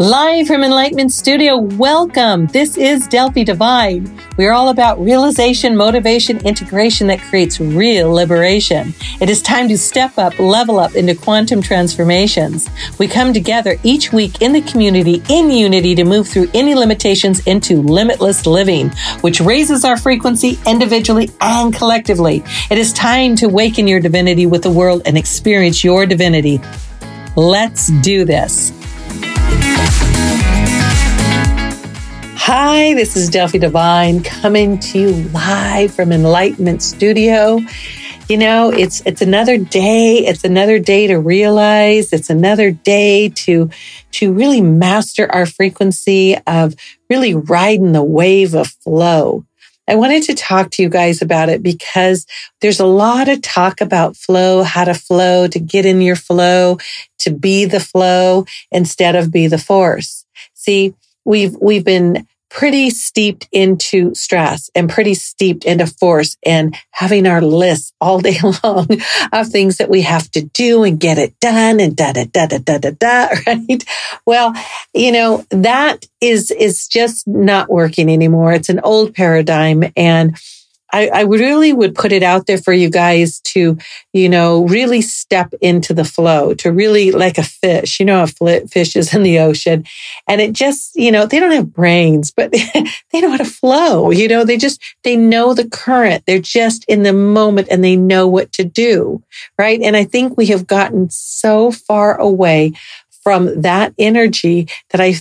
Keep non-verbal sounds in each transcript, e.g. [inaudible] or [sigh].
Live from Enlightenment Studio, welcome. This is Delphi Divine. We're all about realization, motivation, integration that creates real liberation. It is time to step up, level up into quantum transformations. We come together each week in the community in unity to move through any limitations into limitless living, which raises our frequency individually and collectively. It is time to awaken your divinity with the world and experience your divinity. Let's do this. Hi, this is Delphi Divine coming to you live from Enlightenment Studio. You know, it's it's another day, it's another day to realize, it's another day to to really master our frequency of really riding the wave of flow. I wanted to talk to you guys about it because there's a lot of talk about flow, how to flow, to get in your flow, to be the flow instead of be the force. See, we've, we've been pretty steeped into stress and pretty steeped into force and having our lists all day [laughs] long of things that we have to do and get it done and da da da da da da da [laughs] right? Well you know that is is just not working anymore. It's an old paradigm and I, I really would put it out there for you guys to, you know, really step into the flow, to really like a fish, you know, a fish is in the ocean and it just, you know, they don't have brains, but [laughs] they know how to flow, you know, they just, they know the current. They're just in the moment and they know what to do. Right. And I think we have gotten so far away from that energy that I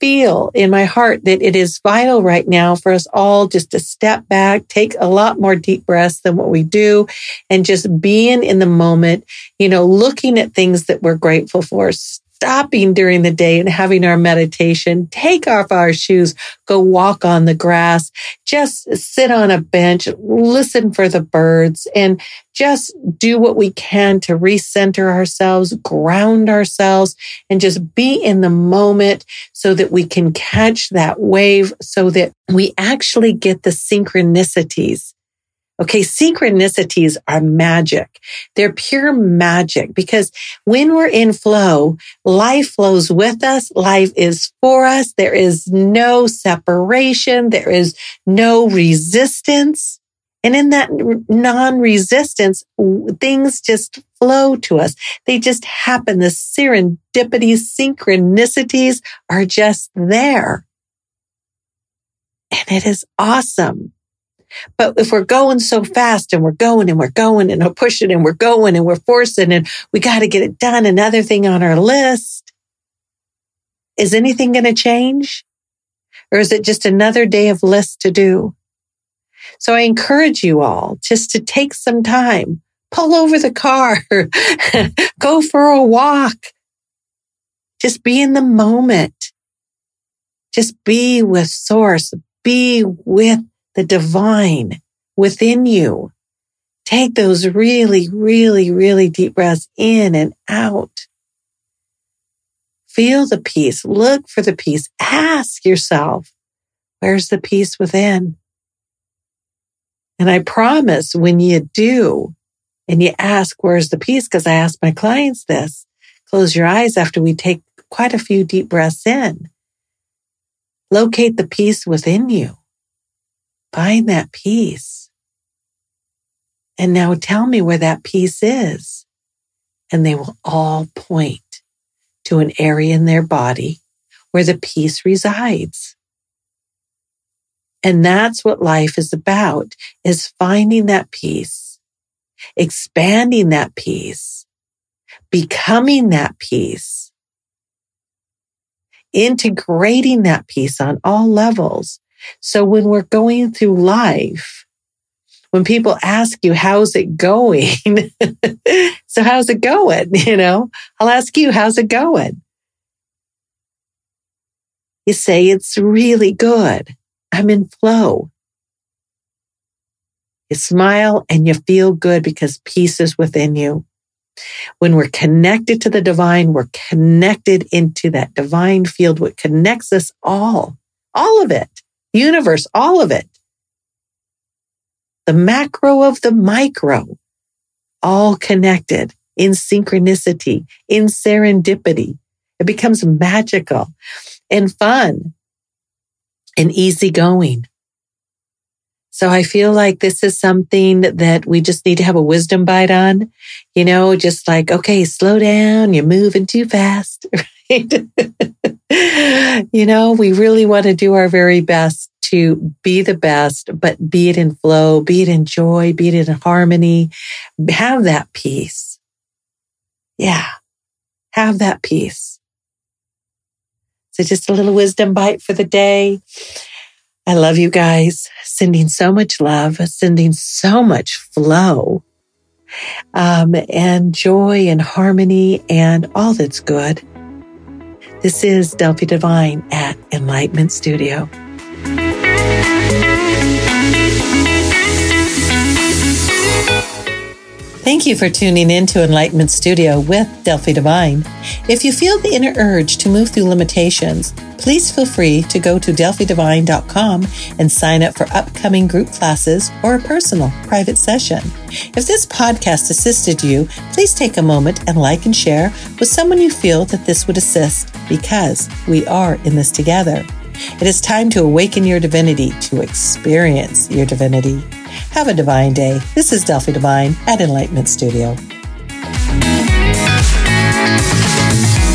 feel in my heart that it is vital right now for us all just to step back, take a lot more deep breaths than what we do, and just being in the moment, you know, looking at things that we're grateful for, stopping during the day and having our meditation, take off our shoes, go walk on the grass, just sit on a bench, listen for the birds and just do what we can to recenter ourselves, ground ourselves and just be in the moment so that we can catch that wave so that we actually get the synchronicities Okay. Synchronicities are magic. They're pure magic because when we're in flow, life flows with us. Life is for us. There is no separation. There is no resistance. And in that non-resistance, things just flow to us. They just happen. The serendipities, synchronicities are just there. And it is awesome. But if we're going so fast and we're going and we're going and we're pushing and we're going and we're forcing and we got to get it done, another thing on our list, is anything going to change? Or is it just another day of lists to do? So I encourage you all just to take some time, pull over the car, [laughs] go for a walk, just be in the moment. Just be with source, be with the divine within you. Take those really, really, really deep breaths in and out. Feel the peace. Look for the peace. Ask yourself, where's the peace within? And I promise when you do and you ask, where's the peace? Because I ask my clients this, close your eyes after we take quite a few deep breaths in. Locate the peace within you. Find that peace. And now tell me where that peace is. And they will all point to an area in their body where the peace resides. And that's what life is about is finding that peace, expanding that peace, becoming that peace, integrating that peace on all levels so when we're going through life, when people ask you, how's it going? [laughs] so how's it going? You know, I'll ask you, how's it going? You say, it's really good. I'm in flow. You smile and you feel good because peace is within you. When we're connected to the divine, we're connected into that divine field, what connects us all, all of it universe, all of it. The macro of the micro, all connected in synchronicity, in serendipity, It becomes magical and fun and easygoing. So I feel like this is something that we just need to have a wisdom bite on, you know, just like, okay, slow down. You're moving too fast? [laughs] [laughs] you know, we really want to do our very best to be the best, but be it in flow, be it in joy, be it in harmony, have that peace. Yeah. Have that peace. So just a little wisdom bite for the day. I love you guys, sending so much love, sending so much flow, um, and joy and harmony and all that's good. This is Delphi Divine at Enlightenment Studio. Thank you for tuning in to Enlightenment Studio with Delphi Divine. If you feel the inner urge to move through limitations, please feel free to go to delphidivine.com and sign up for upcoming group classes or a personal private session. If this podcast assisted you, please take a moment and like and share with someone you feel that this would assist because we are in this together. It is time to awaken your divinity, to experience your divinity. Have a divine day. This is Delphi Divine at Enlightenment Studio. Thank